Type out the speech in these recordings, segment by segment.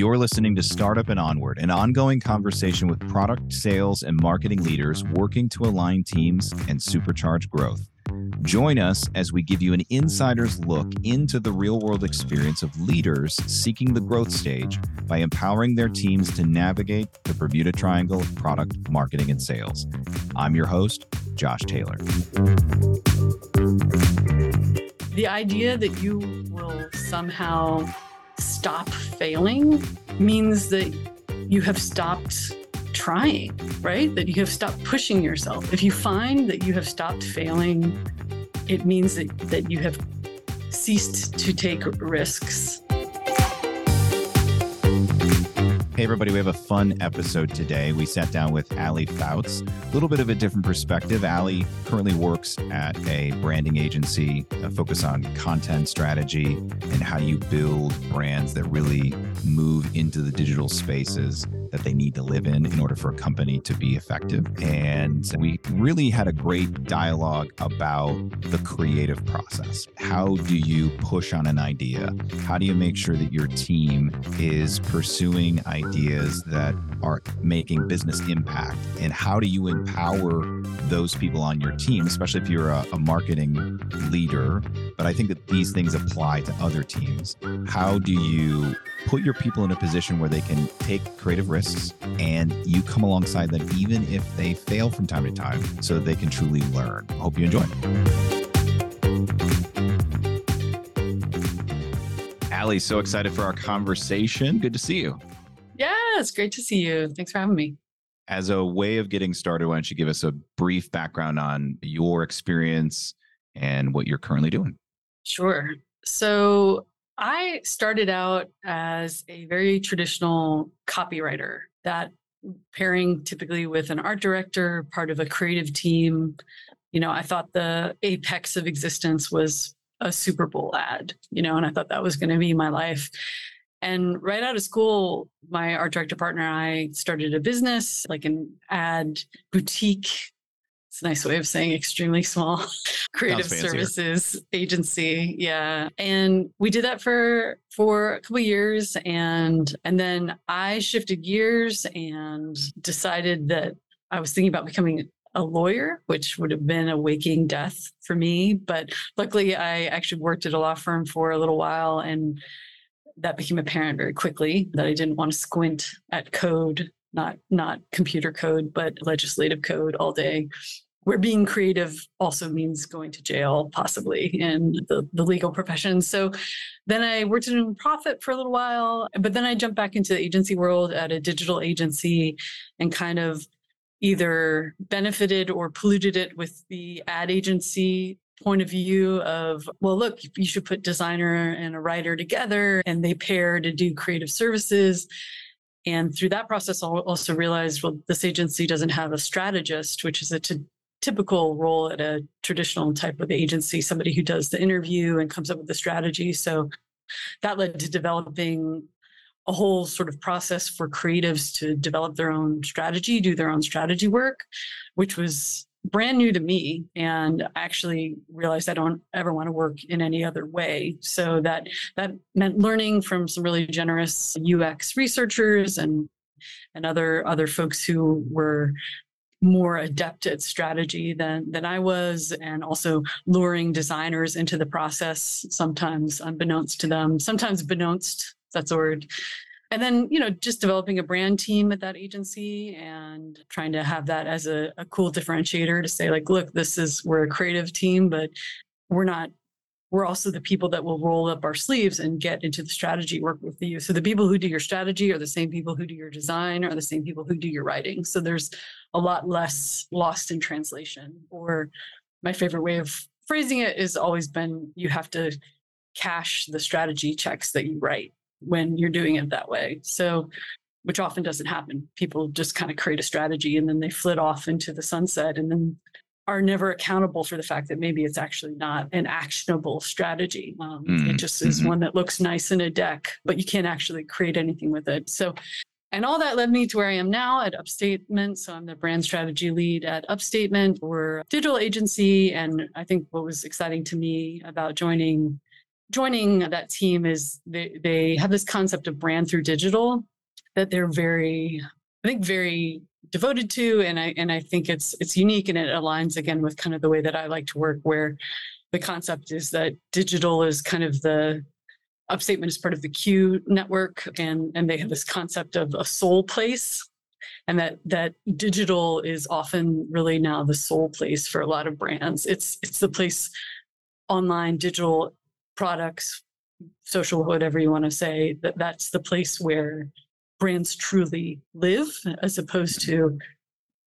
You're listening to Startup and Onward, an ongoing conversation with product, sales, and marketing leaders working to align teams and supercharge growth. Join us as we give you an insider's look into the real world experience of leaders seeking the growth stage by empowering their teams to navigate the Bermuda Triangle of product, marketing, and sales. I'm your host, Josh Taylor. The idea that you will somehow stop failing means that you have stopped trying, right? That you have stopped pushing yourself. If you find that you have stopped failing, it means that, that you have ceased to take risks. Hey, everybody, we have a fun episode today. We sat down with Ally Fouts. A little bit of a different perspective. Ally currently works at a branding agency, a focus on content strategy and how you build brands that really move into the digital spaces that they need to live in in order for a company to be effective. And we really had a great dialogue about the creative process. How do you push on an idea? How do you make sure that your team is pursuing ideas that are making business impact? And how do you empower those people on your team, especially if you're a, a marketing leader? But I think that these things apply to other teams. How do you put your people in a position where they can take creative risks and you come alongside them even if they fail from time to time so that they can truly learn. I hope you enjoy. Ally, so excited for our conversation. Good to see you. Yeah, it's great to see you. Thanks for having me. As a way of getting started, why don't you give us a brief background on your experience and what you're currently doing? Sure. So, I started out as a very traditional copywriter, that pairing typically with an art director, part of a creative team. You know, I thought the apex of existence was a Super Bowl ad, you know, and I thought that was going to be my life. And right out of school, my art director partner and I started a business, like an ad boutique it's a nice way of saying extremely small creative services agency. Yeah. And we did that for for a couple years and and then I shifted gears and decided that I was thinking about becoming a lawyer, which would have been a waking death for me. But luckily, I actually worked at a law firm for a little while, and that became apparent very quickly that I didn't want to squint at code not not computer code but legislative code all day where being creative also means going to jail possibly in the, the legal profession. So then i worked in a nonprofit for a little while but then i jumped back into the agency world at a digital agency and kind of either benefited or polluted it with the ad agency point of view of well look you should put designer and a writer together and they pair to do creative services and through that process, I also realized, well, this agency doesn't have a strategist, which is a t- typical role at a traditional type of agency, somebody who does the interview and comes up with the strategy. So that led to developing a whole sort of process for creatives to develop their own strategy, do their own strategy work, which was brand new to me and actually realized I don't ever want to work in any other way. So that that meant learning from some really generous UX researchers and and other other folks who were more adept at strategy than than I was, and also luring designers into the process, sometimes unbeknownst to them, sometimes beknownst, that's a word, and then you know just developing a brand team at that agency and trying to have that as a, a cool differentiator to say like look this is we're a creative team but we're not we're also the people that will roll up our sleeves and get into the strategy work with you. So the people who do your strategy are the same people who do your design are the same people who do your writing. So there's a lot less lost in translation. Or my favorite way of phrasing it has always been you have to cash the strategy checks that you write when you're doing it that way. So, which often doesn't happen. People just kind of create a strategy and then they flit off into the sunset and then are never accountable for the fact that maybe it's actually not an actionable strategy. Um, mm, it just is mm-hmm. one that looks nice in a deck, but you can't actually create anything with it. So, and all that led me to where I am now at Upstatement. So I'm the brand strategy lead at Upstatement. We're a digital agency. And I think what was exciting to me about joining joining that team is they, they have this concept of brand through digital that they're very, I think, very devoted to. And I and I think it's it's unique and it aligns again with kind of the way that I like to work, where the concept is that digital is kind of the upstatement is part of the Q network, and and they have this concept of a soul place, and that that digital is often really now the soul place for a lot of brands. It's it's the place online digital products, social, whatever you want to say, that that's the place where brands truly live as opposed to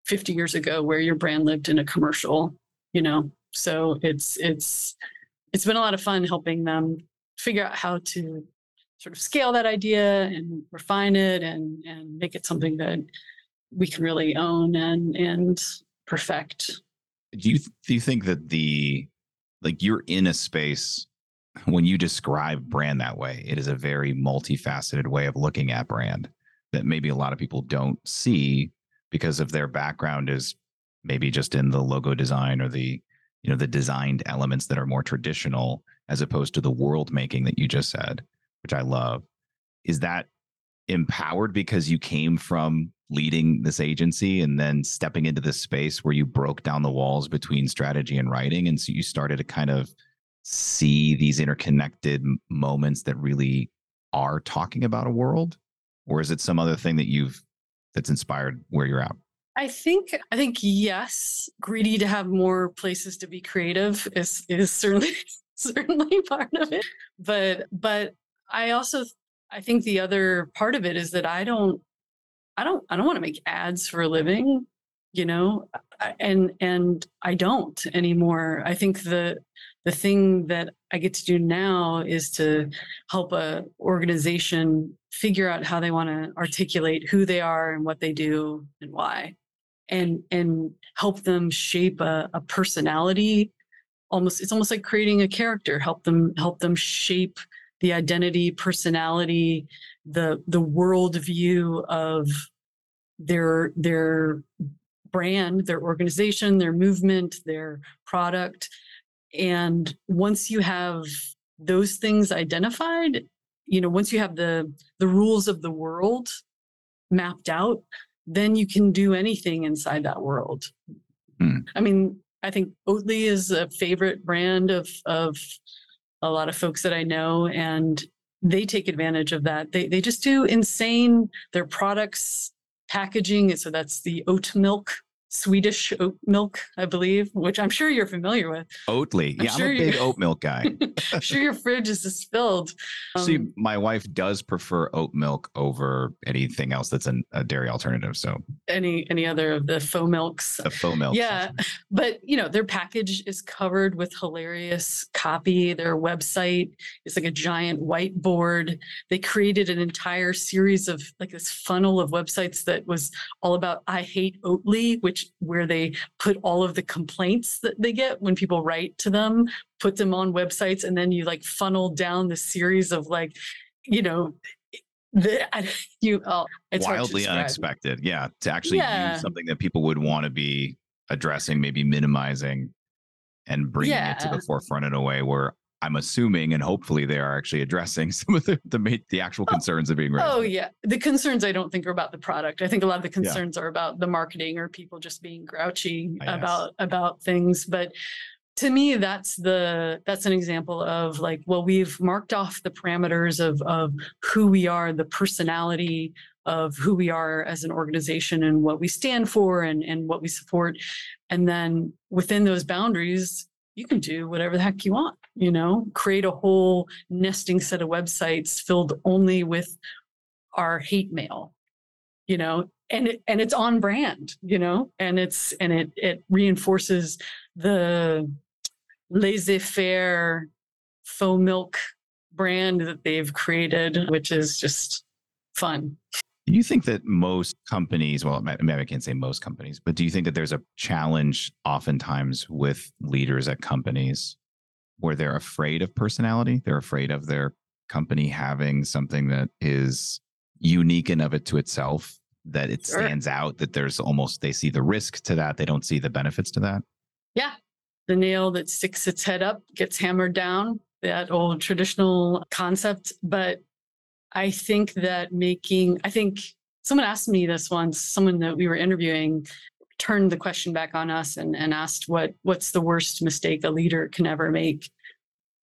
50 years ago where your brand lived in a commercial, you know. So it's it's it's been a lot of fun helping them figure out how to sort of scale that idea and refine it and and make it something that we can really own and and perfect. Do you do you think that the like you're in a space when you describe brand that way, it is a very multifaceted way of looking at brand that maybe a lot of people don't see because of their background is maybe just in the logo design or the you know the designed elements that are more traditional as opposed to the world making that you just said which i love. Is that empowered because you came from leading this agency and then stepping into this space where you broke down the walls between strategy and writing? And so you started to kind of see these interconnected moments that really are talking about a world or is it some other thing that you've that's inspired where you're at I think I think yes, greedy to have more places to be creative is is certainly certainly part of it. But but I also I think the other part of it is that I don't I don't I don't want to make ads for a living, you know, and and I don't anymore. I think the the thing that I get to do now is to help a organization figure out how they want to articulate who they are and what they do and why. And and help them shape a, a personality. Almost it's almost like creating a character. Help them help them shape the identity personality the the worldview of their their brand their organization their movement their product and once you have those things identified you know once you have the the rules of the world mapped out then you can do anything inside that world hmm. i mean i think oatly is a favorite brand of of a lot of folks that i know and they take advantage of that they they just do insane their products packaging so that's the oat milk Swedish oat milk, I believe, which I'm sure you're familiar with. Oatly. I'm yeah, sure I'm a big oat milk guy. I'm sure your fridge is just filled. Um, See, my wife does prefer oat milk over anything else that's an, a dairy alternative. So any any other of the faux milks. The faux milk. Yeah. But you know, their package is covered with hilarious copy. Their website is like a giant whiteboard. They created an entire series of like this funnel of websites that was all about I hate Oatly, which where they put all of the complaints that they get when people write to them, put them on websites, and then you like funnel down the series of like, you know, the you oh, it's wildly unexpected. Yeah, to actually yeah. use something that people would want to be addressing, maybe minimizing, and bringing yeah. it to the forefront in a way where I'm assuming and hopefully they are actually addressing some of the the, the actual oh, concerns of being raised. Oh yeah, the concerns I don't think are about the product. I think a lot of the concerns yeah. are about the marketing or people just being grouchy ah, about about things. But to me, that's the that's an example of like, well, we've marked off the parameters of of who we are, the personality of who we are as an organization and what we stand for and and what we support, and then within those boundaries, you can do whatever the heck you want you know create a whole nesting set of websites filled only with our hate mail you know and it, and it's on brand you know and it's and it it reinforces the laissez-faire faux milk brand that they've created which is just fun. Do you think that most companies, well, maybe I can't say most companies, but do you think that there's a challenge oftentimes with leaders at companies where they're afraid of personality? They're afraid of their company having something that is unique and of it to itself, that it sure. stands out, that there's almost, they see the risk to that, they don't see the benefits to that? Yeah. The nail that sticks its head up gets hammered down that old traditional concept. But I think that making, I think someone asked me this once, someone that we were interviewing turned the question back on us and, and asked what what's the worst mistake a leader can ever make.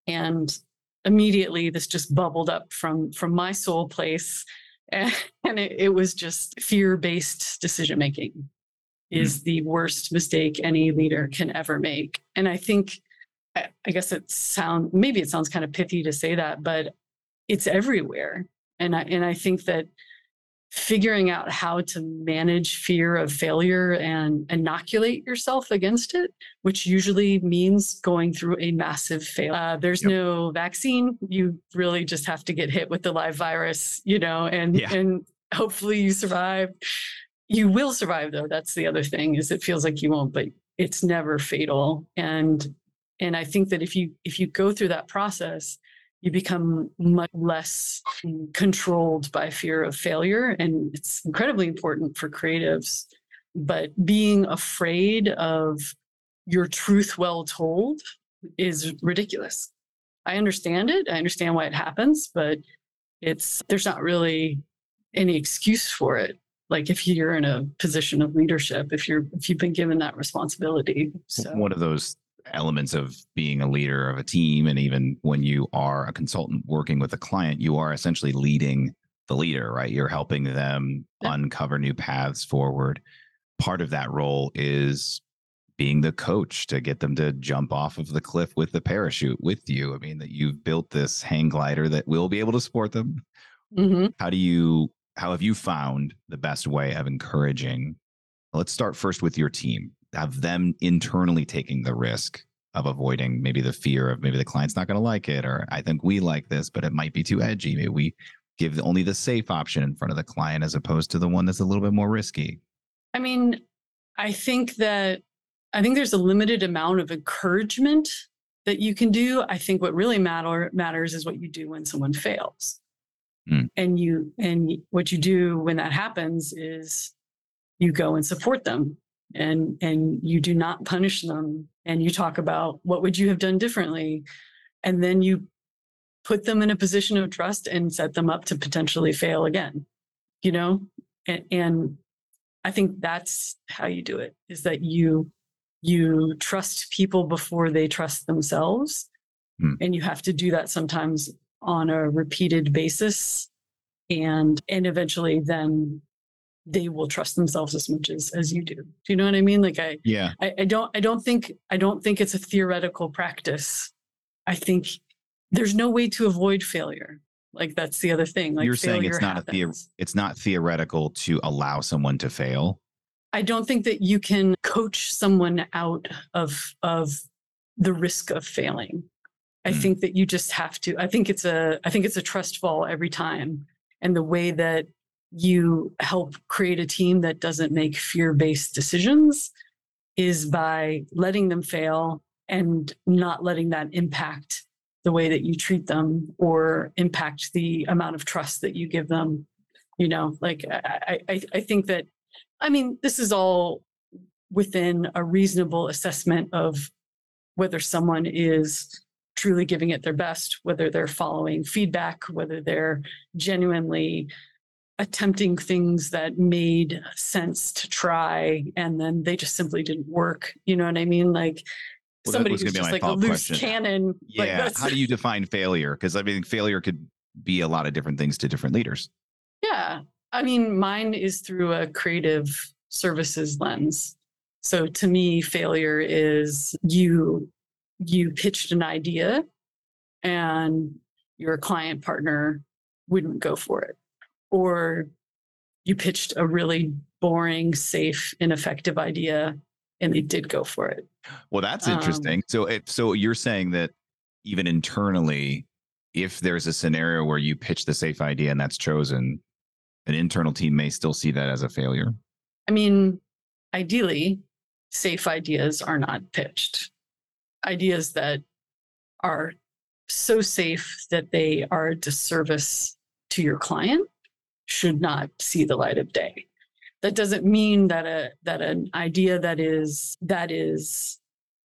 And immediately this just bubbled up from from my soul place and, it, it was just fear-based decision making is mm. the worst mistake any leader can ever make and i think i guess it sound maybe it sounds kind of pithy to say that but it's everywhere and i and i think that figuring out how to manage fear of failure and inoculate yourself against it, which usually means going through a massive fail. Uh, there's yep. no vaccine. You really just have to get hit with the live virus, you know, and yeah. and hopefully you survive. You will survive though. That's the other thing is it feels like you won't, but it's never fatal. And and I think that if you if you go through that process, you become much less controlled by fear of failure. And it's incredibly important for creatives. But being afraid of your truth well told is ridiculous. I understand it. I understand why it happens, but it's there's not really any excuse for it. Like if you're in a position of leadership, if you're if you've been given that responsibility. So. One of those elements of being a leader of a team and even when you are a consultant working with a client you are essentially leading the leader right? You're helping them yeah. uncover new paths forward. Part of that role is being the coach to get them to jump off of the cliff with the parachute with you. I mean that you've built this hang glider that will be able to support them. Mm-hmm. how do you how have you found the best way of encouraging? Let's start first with your team have them internally taking the risk of avoiding maybe the fear of maybe the client's not going to like it or i think we like this but it might be too edgy. Maybe we give only the safe option in front of the client as opposed to the one that's a little bit more risky. I mean i think that i think there's a limited amount of encouragement that you can do. I think what really matter matters is what you do when someone fails. Mm. and you and what you do when that happens is you go and support them and and you do not punish them and you talk about what would you have done differently and then you put them in a position of trust and set them up to potentially fail again you know and, and i think that's how you do it is that you you trust people before they trust themselves hmm. and you have to do that sometimes on a repeated basis and and eventually then they will trust themselves as much as as you do. Do you know what I mean? Like I yeah. I, I don't I don't think I don't think it's a theoretical practice. I think there's no way to avoid failure. Like that's the other thing. Like you're saying it's not happens. a the, it's not theoretical to allow someone to fail. I don't think that you can coach someone out of of the risk of failing. I mm. think that you just have to. I think it's a I think it's a trust fall every time. And the way that you help create a team that doesn't make fear based decisions is by letting them fail and not letting that impact the way that you treat them or impact the amount of trust that you give them you know? Like i i, I think that i mean this is all within a reasonable assessment of whether someone is truly giving it their best whether they're following feedback whether they're genuinely attempting things that made sense to try and then they just simply didn't work. You know what i mean? Like well, somebody who's just like a loose question. cannon yeah like how do you define failure? Because i mean failure could be a lot of different things to different leaders. Yeah. I mean mine is through a creative services lens. So to me failure is you you pitched an idea and your client partner wouldn't go for it or you pitched a really boring, safe, ineffective idea and they did go for it. Well, that's interesting. Um, so it, so you're saying that even internally, if there's a scenario where you pitch the safe idea and that's chosen, an internal team may still see that as a failure. I mean, ideally, safe ideas are not pitched. Ideas that are so safe that they are a disservice to your client should not see the light of day. That doesn't mean that a that an idea that is that is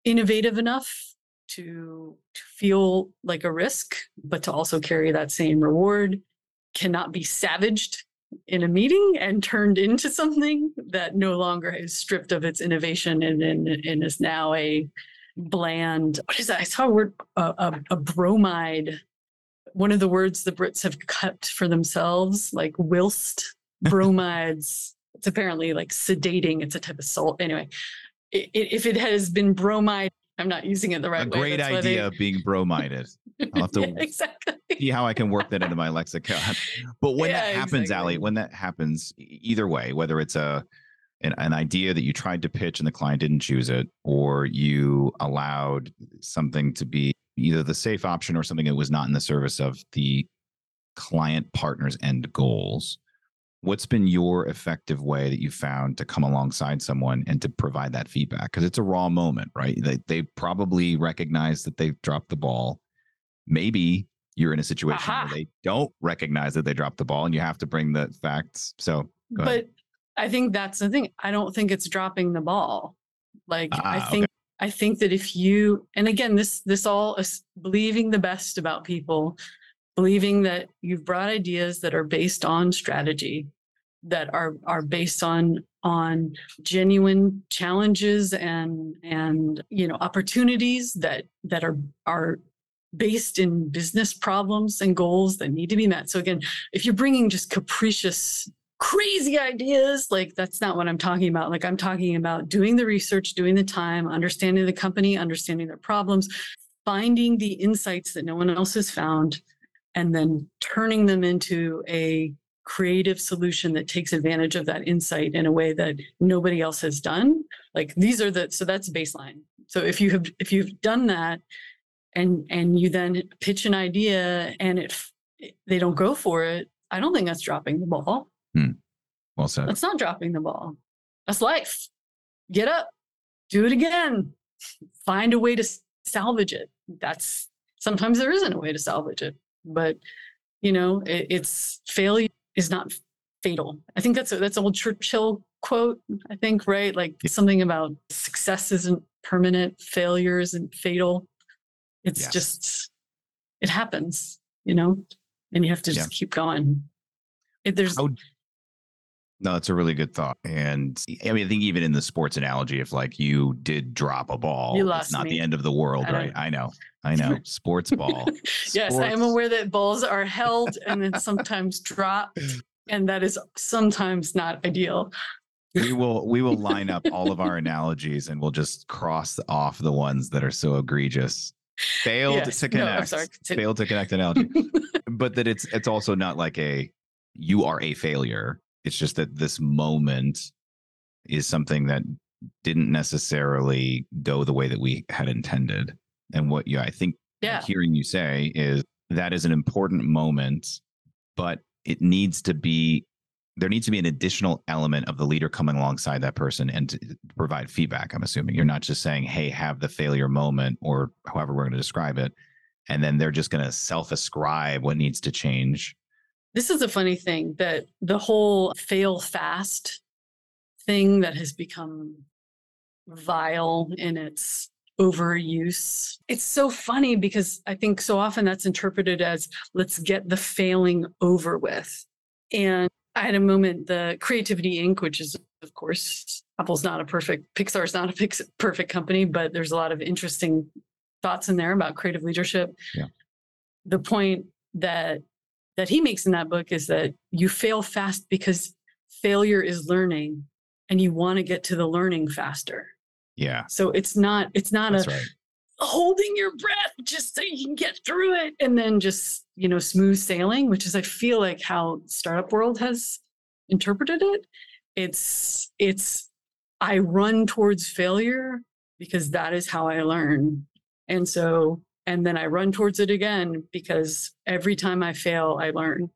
innovative enough to, to feel like a risk, but to also carry that same reward, cannot be savaged in a meeting and turned into something that no longer is stripped of its innovation and, and, and is now a bland, what is that? I saw a word, a, a, a bromide. One of the words the Brits have cut for themselves, like whilst bromides. it's apparently like sedating. It's a type of salt. Anyway, it, it, if it has been bromide I'm not using it the right a way. great idea they... being bromided. I'll have to yeah, exactly. see how I can work that into my lexicon. But when yeah, that happens, exactly. Ally, when that happens, either way, whether it's a an, an, idea that you tried to pitch and the client didn't choose it, or you allowed something to be either the safe option or something that was not in the service of the client partner's end goals what's been your effective way that you found to come alongside someone and to provide that feedback because it's a raw moment right they, they probably recognize that they've dropped the ball maybe you're in a situation Aha. where they don't recognize that they dropped the ball and you have to bring the facts so but ahead. i think that's the thing i don't think it's dropping the ball like ah, i think. I think that if you and again this this all is believing the best about people believing that you've brought ideas that are based on strategy that are are based on on genuine challenges and and you know opportunities that that are are based in business problems and goals that need to be met. So again if you're bringing just capricious crazy ideas. Like that's not what i'm talking about. Like i'm talking about doing the research doing the time understanding the company understanding their problems finding the insights that no one else has found and then turning them into a creative solution that takes advantage of that insight in a way that nobody else has done. Like these are the so that's baseline. So if you have if you've done that and and you then pitch an idea and if they don't go for it i don't think that's dropping the ball hmm. well said. That's not dropping the ball. That's life. Get up. Do it again. Find a way to salvage it. That's sometimes there isn't a way to salvage it but you know it, it's failure is not fatal. I think that's a, that's an old churchill quote i think right? Like something about success isn't permanent failure isn't fatal. It's just it happens you know? And you have to just yeah. keep going. It, there's How, no, it's a really good thought. And I mean, I think even in the sports analogy, if like you did drop a ball, it's not me. the end of the world, I right? I know. I know. Sports ball. yes, I am aware that balls are held and then sometimes dropped. And that is sometimes not ideal. We will we will line up all of our analogies and we'll just cross off the ones that are so egregious. Failed yes. to connect. No, sorry. Failed to connect analogy. but that it's it's also not like a you are a failure it's just that this moment is something that didn't necessarily go the way that we had intended. And what you, I think, yeah. hearing you say is that is an important moment, but it needs to be there needs to be an additional element of the leader coming alongside that person and to uh, provide feedback. I'm assuming you're not just saying, "Hey, have the failure moment," or however we're going to describe it, and then they're just going to self-ascribe what needs to change this is a funny thing that the whole fail fast thing that has become vile in its overuse. It's so funny because I think so often that's interpreted as let's get the failing over with. And I had a moment, the Creativity Inc., which is, of course, Apple's not a perfect, Pixar's not a perfect company, but there's a lot of interesting thoughts in there about creative leadership. Yeah. The point that that he makes in that book is that you fail fast because failure is learning and you want to get to the learning faster. Yeah. So it's not it's not That's a right. holding your breath just so you can get through it and then just, you know, smooth sailing, which is I feel like how startup world has interpreted it. It's it's I run towards failure because that is how I learn. And so and then I run towards it again because every time I fail, I learn.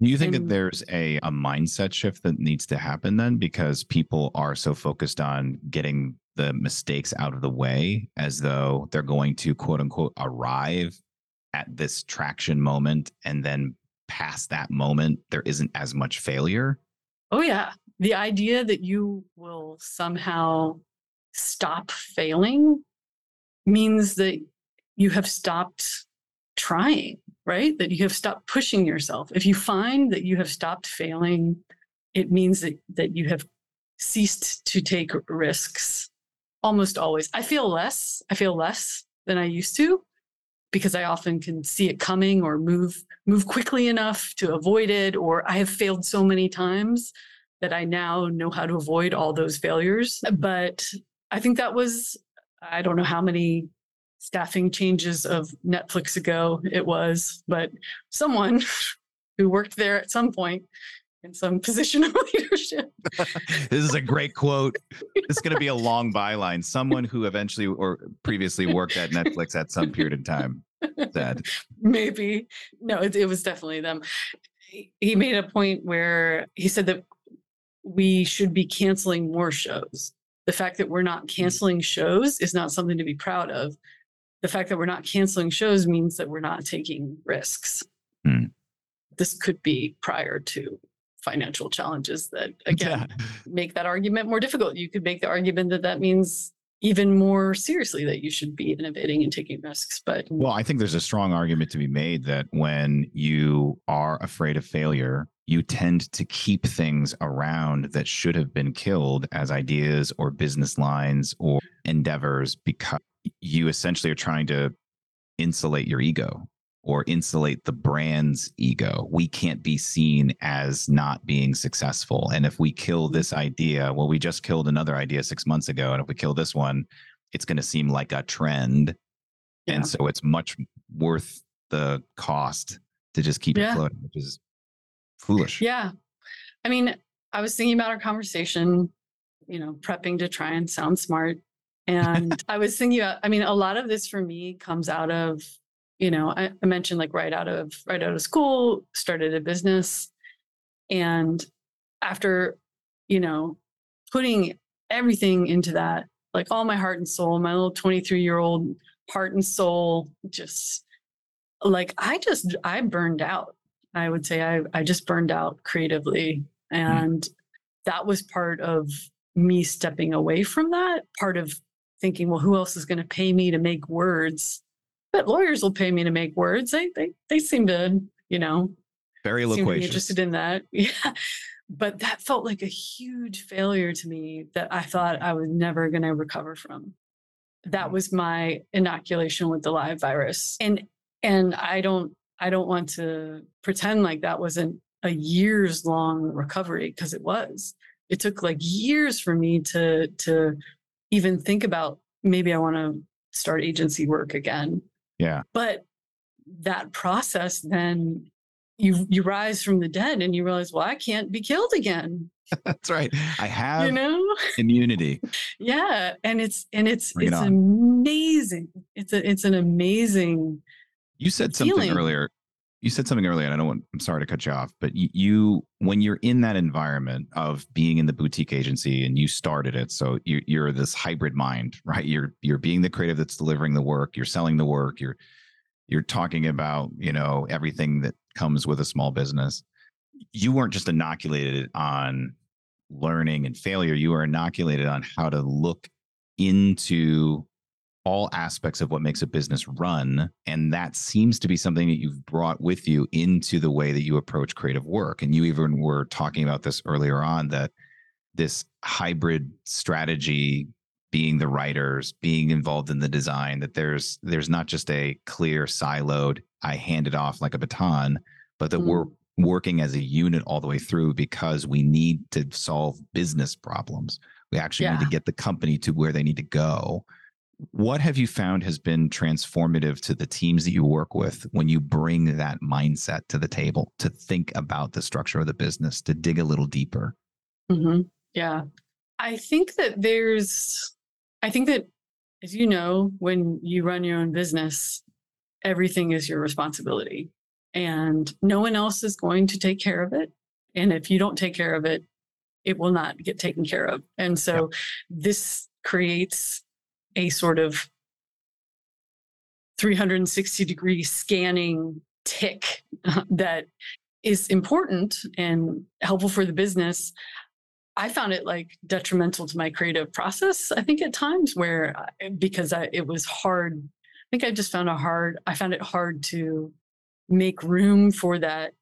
Do you think and, that there's a, a mindset shift that needs to happen then because people are so focused on getting the mistakes out of the way as though they're going to quote unquote arrive at this traction moment and then past that moment there isn't as much failure? Oh yeah. The idea that you will somehow stop failing means that you have stopped trying, right? That you have stopped pushing yourself. If you find that you have stopped failing, it means that, that you have ceased to take risks almost always. I feel less, I feel less than I used to because I often can see it coming or move move quickly enough to avoid it or I have failed so many times that I now know how to avoid all those failures. But I think that was I don't know how many staffing changes of Netflix ago it was, but someone who worked there at some point in some position of leadership. this is a great quote. It's going to be a long byline. Someone who eventually or previously worked at Netflix at some period of time said. Maybe. No, it, it was definitely them. He made a point where he said that we should be canceling more shows. The fact that we're not hmm. canceling shows is not something to be proud of. The fact that we're not canceling shows means that we're not taking risks. Hmm. This could be prior to financial challenges that again yeah. make that argument more difficult. You could make the argument that that means even more seriously that you should be innovating and taking risks. But well, I think there's a strong argument to be made that when you are afraid of failure, you tend to keep things around that should have been killed as ideas or business lines or endeavors because you essentially are trying to insulate your ego or insulate the brand's ego. We can't be seen as not being successful. And if we kill this idea, well, we just killed another idea six months ago. And if we kill this one, it's going to seem like a trend. Yeah. And so it's much worth the cost to just keep yeah. it floating, which is foolish. Yeah. I mean, I was thinking about our conversation, you know, prepping to try and sound smart. And I was thinking about, I mean, a lot of this for me comes out of you know I, I, mentioned like right out of right out of school started a business and after you know putting everything into that like all my heart and soul my little 23 year old heart and soul just like i just i burned out i would say i, I just burned out creatively hmm. and mm. that was part of me stepping away from that part of thinking well who else is going to pay me to make words but lawyers will pay me to make words. They they they seem to, you know, very loquacious. interested in that. Yeah. But that felt like a huge failure to me that I thought I was never going to recover from. That mm. was my inoculation with the live virus. And and I don't I don't want to pretend like that wasn't a years long recovery because it was. It took like years for me to to even think about maybe I want to start agency work again yeah. But that process then you you rise from the dead and you realize, well, I can't be killed again. That's right. I have you know immunity. yeah. And it's and it's Bring it's it amazing. It's a it's an amazing you said something feeling. earlier you said something earlier and i don't want i'm sorry to cut you off but you, you, when you're in that environment of being in the boutique agency and you started it so you, you're this hybrid mind right you're you're being the creative that's delivering the work you're selling the work you're you're talking about you know everything that comes with a small business you weren't just inoculated on learning and failure you were inoculated on how to look into all aspects of what makes a business run. And that seems to be something that you've brought with you into the way that you approach creative work. And you even were talking about this earlier on that this hybrid strategy being the writers being involved in the design that there's there's not just a clear siloed i hand it off like a baton but that mm. we're working as a unit all the way through because we need to solve business problems we actually yeah. need to get the company to where they need to go what have you found has been transformative to the teams that you work with when you bring that mindset to the table to think about the structure of the business, to dig a little deeper? Mm-hmm. Yeah. I think that there's, I think that, as you know, when you run your own business, everything is your responsibility and no one else is going to take care of it. And if you don't take care of it, it will not get taken care of. And so yep. this creates a sort of 360 degree scanning tick uh, that is important and helpful for the business. I found it like detrimental to my creative process. I think at times where uh, because I, it was hard. I think I just found a hard. I found it hard to make room for that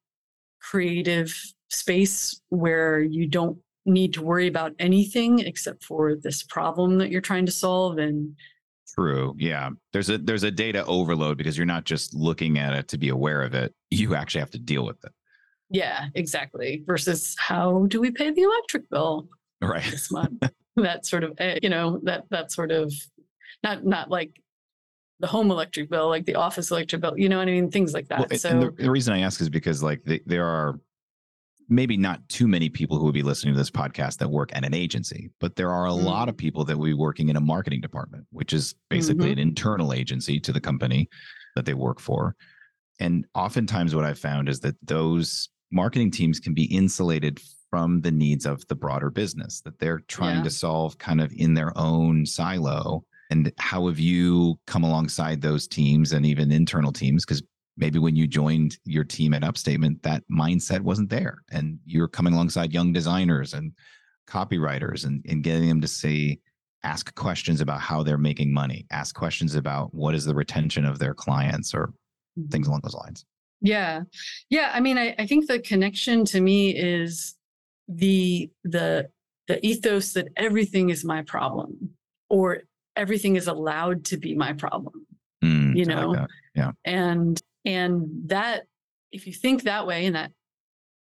creative space where you don't need to worry about anything except for this problem that you're trying to solve and true yeah. There's a there's a data overload because you're not just looking at it to be aware of it you actually have to deal with it. Yeah exactly versus how do we pay the electric bill right. this month? That sort of eh, you know that that sort of not not like the home electric bill like the office electric bill you know what i mean? Things like that well, so the, the, reason i ask is because like the, there are maybe not too many people who would be listening to this podcast that work at an agency, but there are a mm-hmm. lot of people that will be working in a marketing department, which is basically mm-hmm. an internal agency to the company that they work for. And oftentimes, what I've found is that those marketing teams can be insulated from the needs of the broader business, that they're trying yeah. to solve kind of in their own silo. And how have you come alongside those teams and even internal teams? Because maybe when you joined your team at Upstatement, that mindset wasn't there. And you're coming alongside young designers and copywriters and, and getting them to say, ask questions about how they're making money, ask questions about what is the retention of their clients or mm-hmm. things along those lines. Yeah. Yeah. I mean, I, I think the connection to me is the the the ethos that everything is my problem or everything is allowed to be my problem. Mm, you know? Like yeah. And and that if you think that way and that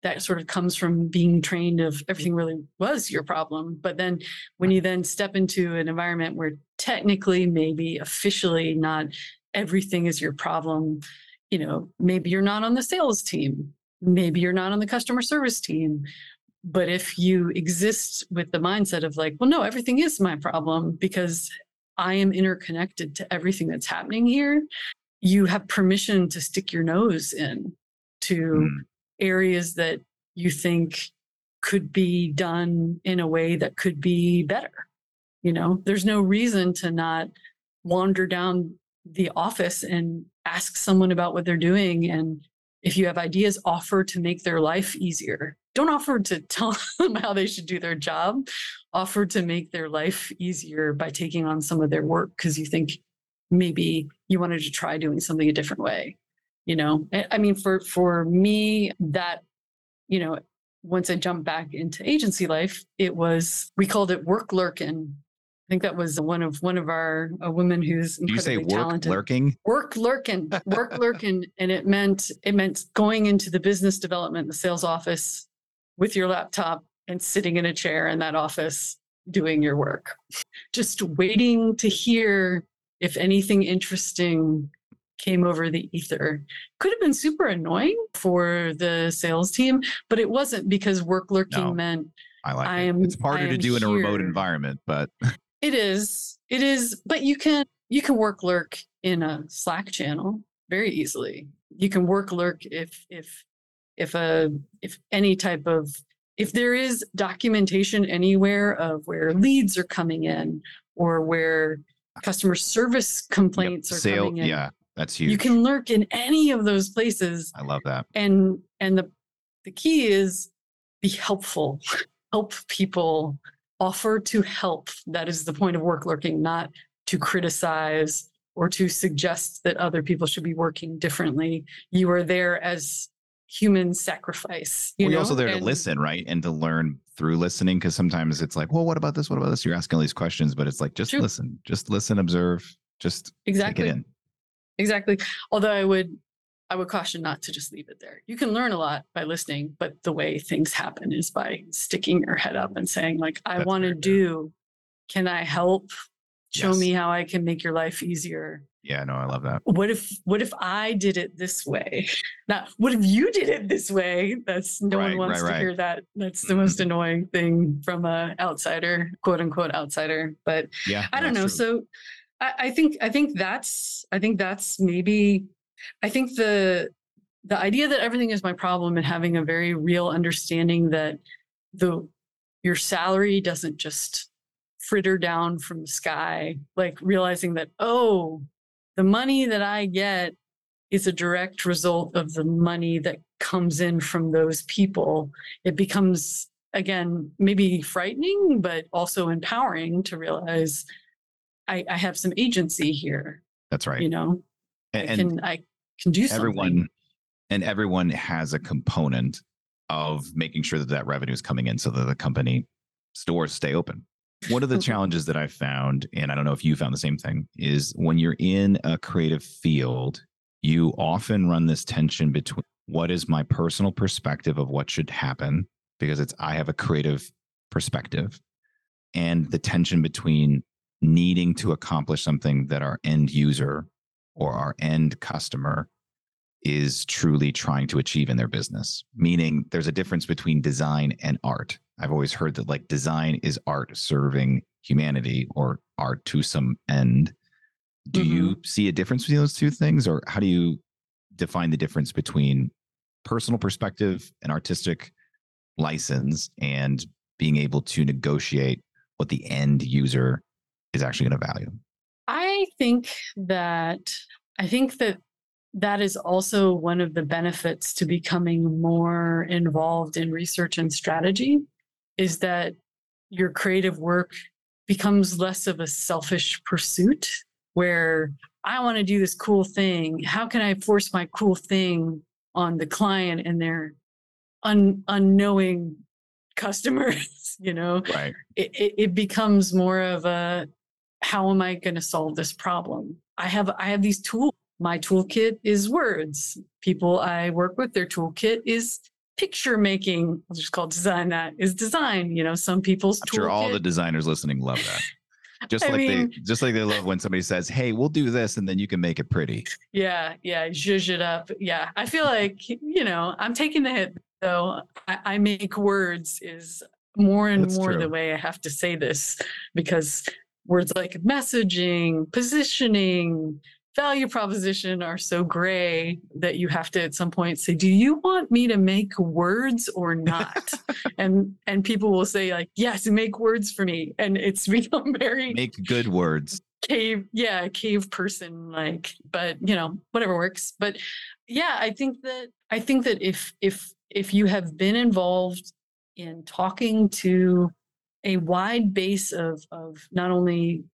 that sort of comes from being trained of mm-hmm. everything really was your problem but then when you then step into an environment where technically maybe officially not everything is your problem you know maybe you're not on the sales team maybe you're not on the customer service team but if you exist with the mindset of like well no everything is my problem because i am interconnected to everything that's happening here you have permission to stick your nose in to mm. areas that you think could be done in a way that could be better. You know, there's no reason to not wander down the office and ask someone about what they're doing. And if you have ideas, offer to make their life easier. Don't offer to tell them how they should do their job. Offer to make their life easier by taking on some of their work because you think maybe you wanted to try doing something a different way you know i mean for for me that you know once i jumped back into agency life it was we called it work lurking I think that was one of one of our a woman who's incredibly you say work talented. lurking? Work lurking, work lurking, and it meant it meant going into the business development, the sales office, with your laptop and sitting in a chair in that office doing your work, just waiting to hear if anything interesting came over the ether. Could have been super annoying for the sales team, but it wasn't because work lurking no, meant I like I it. Am, it's harder to do in a remote environment, but it is. It is, but you can you can work lurk in a Slack channel very easily. You can work lurk if if if a if any type of if there is documentation anywhere of where leads are coming in or where customer service complaints yep. are Sale, coming in. Yeah, that's huge. You can lurk in any of those places. I love that. And and the the key is be helpful. help people. Offer to help. That is the point of work lurking, not to criticize or to suggest that other people should be working differently. You are there as human sacrifice. You well, you're also there and, to listen, right? And to learn through listening. Cause sometimes it's like, well, what about this? What about this? You're asking all these questions, but it's like, just true. listen, just listen, observe, just exactly. Exactly. Although I would, I would caution not to just leave it there. You can learn a lot by listening, but the way things happen is by sticking your head up and saying, like, I want to do, can I help? Show yes. me how I can make your life easier yeah, no, I love that. What if what if I did it this way? Not what if you did it this way? That's no right, one wants right, to right. hear that. That's the mm-hmm. most annoying thing from a outsider, quote unquote outsider. But yeah, I don't know. True. So I, I think I think that's I think that's maybe I think the the idea that everything is my problem and having a very real understanding that the your salary doesn't just fritter down from the sky like realizing that oh the money that I get is a direct result of the money that comes in from those people. It becomes again maybe frightening but also empowering to realize i, I have some agency here That's right. you know and, i can i can do something everyone and everyone has a component of making sure that that revenue is coming in so that the company stores stay open one of the challenges that i found and i don't know if you found the same thing is when you're in a creative field you often run this tension between what is my personal perspective of what should happen because it's i have a creative perspective and the tension between needing to accomplish something that our end user or our end customer is truly trying to achieve in their business. Meaning there's a difference between design and art. I've always heard that like design is art serving humanity or art to some end. Do you mm-hmm. see a difference between those two things or how do you define the difference between personal perspective and artistic license and being able to negotiate what the end user is actually going to value? I think that I think that that is also one of the benefits to becoming more involved in research and strategy is that your creative work becomes less of a selfish pursuit where I want to do this cool thing. How can I force my cool thing on the client and their un- unknowing customers, you know? Right. it, it, it becomes more of a how am i going to solve this problem i have i have these tools my toolkit is words people i work with their toolkit is picture making i'll just call design that is design you know some people's I'm sure all the designers listening love that. Just like mean- they just like they love when somebody says, "Hey, we'll do this," and then you can make it pretty. yeah yeah zhuzh it up yeah i feel like you know i'm taking the hit though i, I make words is more and That's more true. the way i have to say this because words like messaging positioning value proposition are so gray that you have to at some point say do you want me to make words or not? And and people will say like yes make words for me. And it's become very Make good words. cave yeah cave person like but you know whatever works. But yeah i think that i think that if if if you have been involved in talking to a wide base of of not only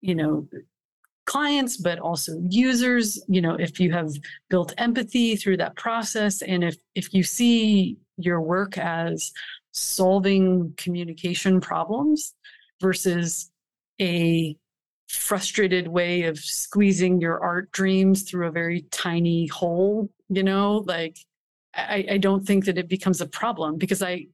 you know clients but also users you know if you have built empathy through that process and if if you see your work as solving communication problems versus a frustrated way of squeezing your art dreams through a very tiny hole you know like i i don't think that it becomes a problem because i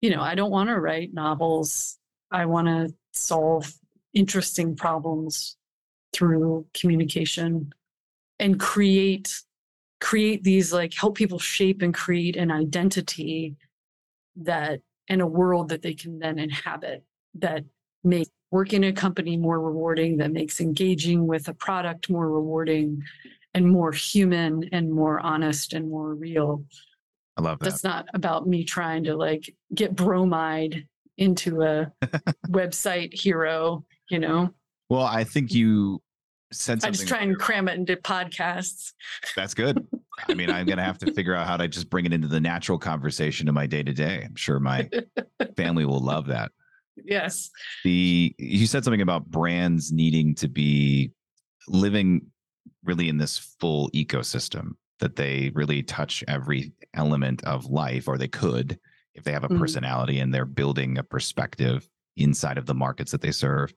you know i don't want to write novels. I want to solve interesting problems through communication and create create these like help people shape and create an identity that in a world that they can then inhabit that makes working in a company more rewarding that makes engaging with a product more rewarding and more human and more honest and more real I love that. that's not about me trying to like get bromide into a website hero you know well, I think you said something. i just try and cram it into podcasts That's good. I mean, I'm gonna have to figure out how to just bring it into the natural conversation of my day to day. I'm sure my family will love that. yes the you said something about brands needing to be living really in this full ecosystem that they really touch every element of life or they could if they have a Mhm. personality and they're building a perspective inside of the markets that they serve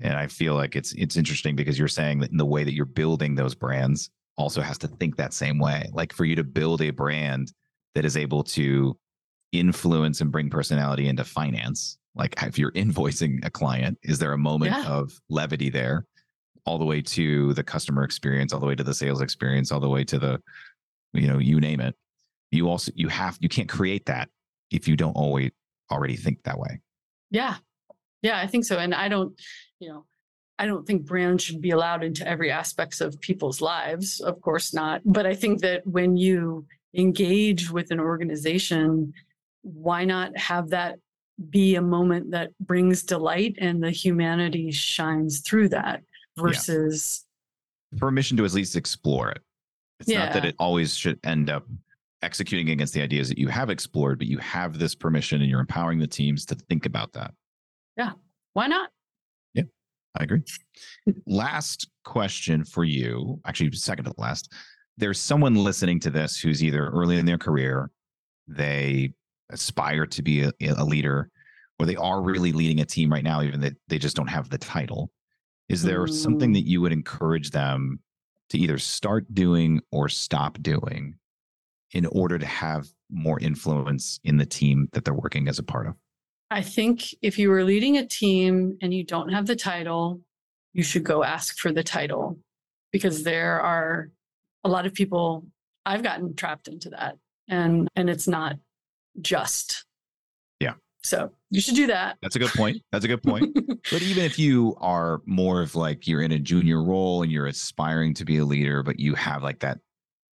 and i feel like it's it's interesting because you're saying that in the way that you're building those brands also has to think that same way like for you to build a brand that is able to influence and bring personality into finance like if you're invoicing a client is there a moment Yeah. of levity there all the way to the customer experience all the way to the sales experience all the way to the you know you name it you also you have you can't create that if you don't always already think that way Yeah. Yeah, I think so. And I don't, you know, I don't think brands should be allowed into every aspects of people's lives. Of course not. But I think that when you engage with an organization, why not have that be a moment that brings delight and the humanity shines through that versus permission to at least explore it it's not that it always should end up executing against the ideas that you have explored, but you have this permission and you're empowering the teams to think about that. Yeah. Why not? I agree. last question for you, actually, second to last. There's someone listening to this who's either early in their career, they aspire to be a, a leader, or they are really leading a team right now, even that they just don't have the title. Is there mm. something that you would encourage them to either start doing or stop doing in order to have more influence in the team that they're working as a part of? I think if you are leading a team and you don't have the title, you should go ask for the title because there are a lot of people I've gotten trapped into that and and it's not just. Yeah. So you should do that. That's a good point. That's a good point. But even if you are more of like you're in a junior role and you're aspiring to be a leader but you have like that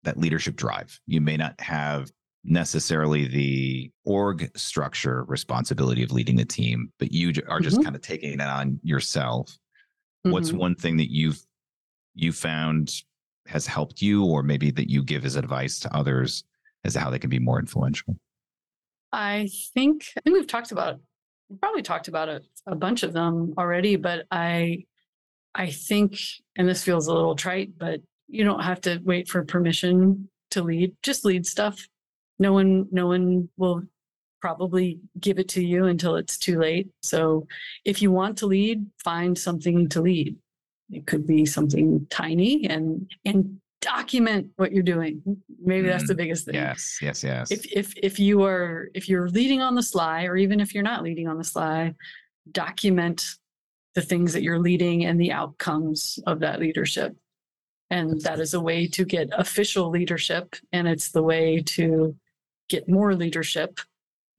that leadership drive you may not have necessarily the org structure responsibility of leading the team but you are just mm-hmm. kind of taking it on yourself mm-hmm. what's one thing that you've you found has helped you or maybe that you give as advice to others as to how they can be more influential I think I think we've talked about probably talked about a, a bunch of them already, but I I think, and this feels a little trite, but you don't have to wait for permission to lead. Just lead stuff. No one no one will probably give it to you until it's too late. So if you want to lead, find something to lead. It could be something tiny and and document what you're doing maybe that's the mm, biggest thing yes yes yes if if if you are if you're leading on the sly or even if you're not leading on the sly document the things that you're leading and the outcomes of that leadership and that is a way to get official leadership and it's the way to get more leadership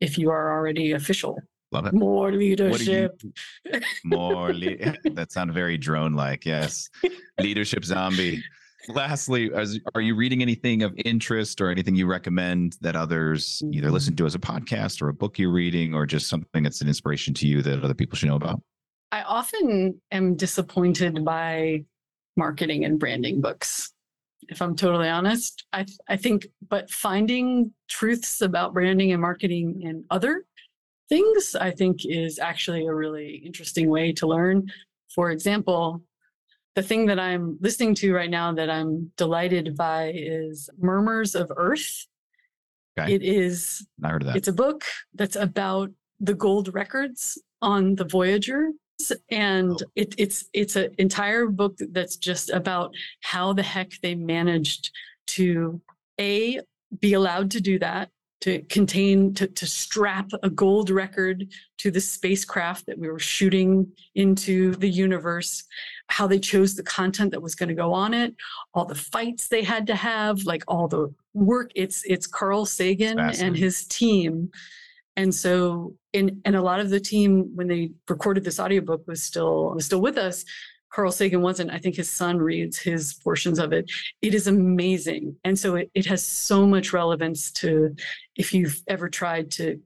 if you are already official Love it. More leadership. You, more. Le- that sounded very drone like. Yes. leadership zombie lastly, as, are you reading anything of interest or anything you recommend that others either mm-hmm. listen to as a podcast or a book you're reading or just something that's an inspiration to you that other people should know about? I often am disappointed by marketing and branding books. If I'm totally honest, I I think, but finding truths about branding and marketing and other things, I think, is actually a really interesting way to learn. For example, the thing that I'm listening to right now that I'm delighted by is Murmurs of Earth. Okay. It is I heard of that. It's a book that's about the gold records on the Voyager. And oh. it, it's it's an entire book that's just about how the heck they managed to a be allowed to do that to contain to, to strap a gold record to the spacecraft that we were shooting into the universe how they chose the content that was going to go on it all the fights they had to have like all the work. It's it's carl sagan and his team. And so in and a lot of the team when they recorded this audiobook was still was still with us Carl Sagan wasn't. I think his son reads his portions of it. It is amazing. And so it, it has so much relevance to if you've ever tried to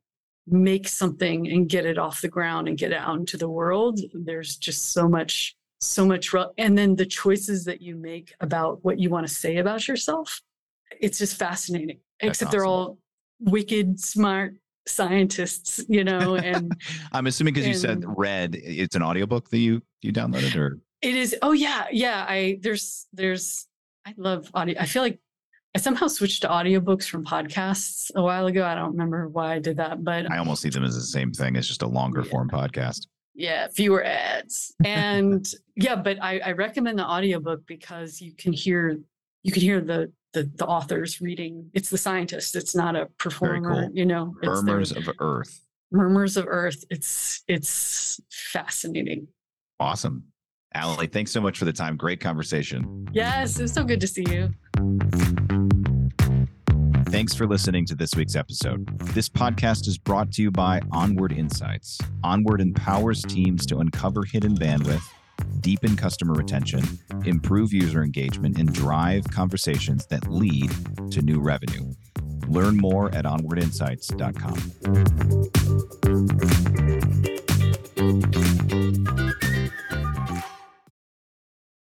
make something and get it off the ground and get it out into the world. There's just so much, so much. Re- and then the choices that you make about what you want to say about yourself. It's just fascinating, That's except awesome. they're all wicked, smart, scientists you know and i'm assuming because you said read it's an audiobook that you you downloaded or it is. Oh yeah, yeah. I there's there's I love audio. I feel like I somehow switched to audiobooks from podcasts a while ago. I don't remember why I did that, but I almost see them as the same thing. It's just a longer yeah. form podcast. Yeah, fewer ads. And yeah, but I, I recommend the audiobook because you can hear you can hear the the, the authors reading. It's the scientist. It's not a performer. Cool. You know, Murmurs of Earth. Murmurs of Earth. It's it's fascinating. Awesome. Ally, thanks so much for the time. Great conversation. Yes, it's so good to see you. Thanks for listening to this week's episode. This podcast is brought to you by Onward Insights. Onward empowers teams to uncover hidden bandwidth, deepen customer retention, improve user engagement, and drive conversations that lead to new revenue. Learn more at onwardinsights.com.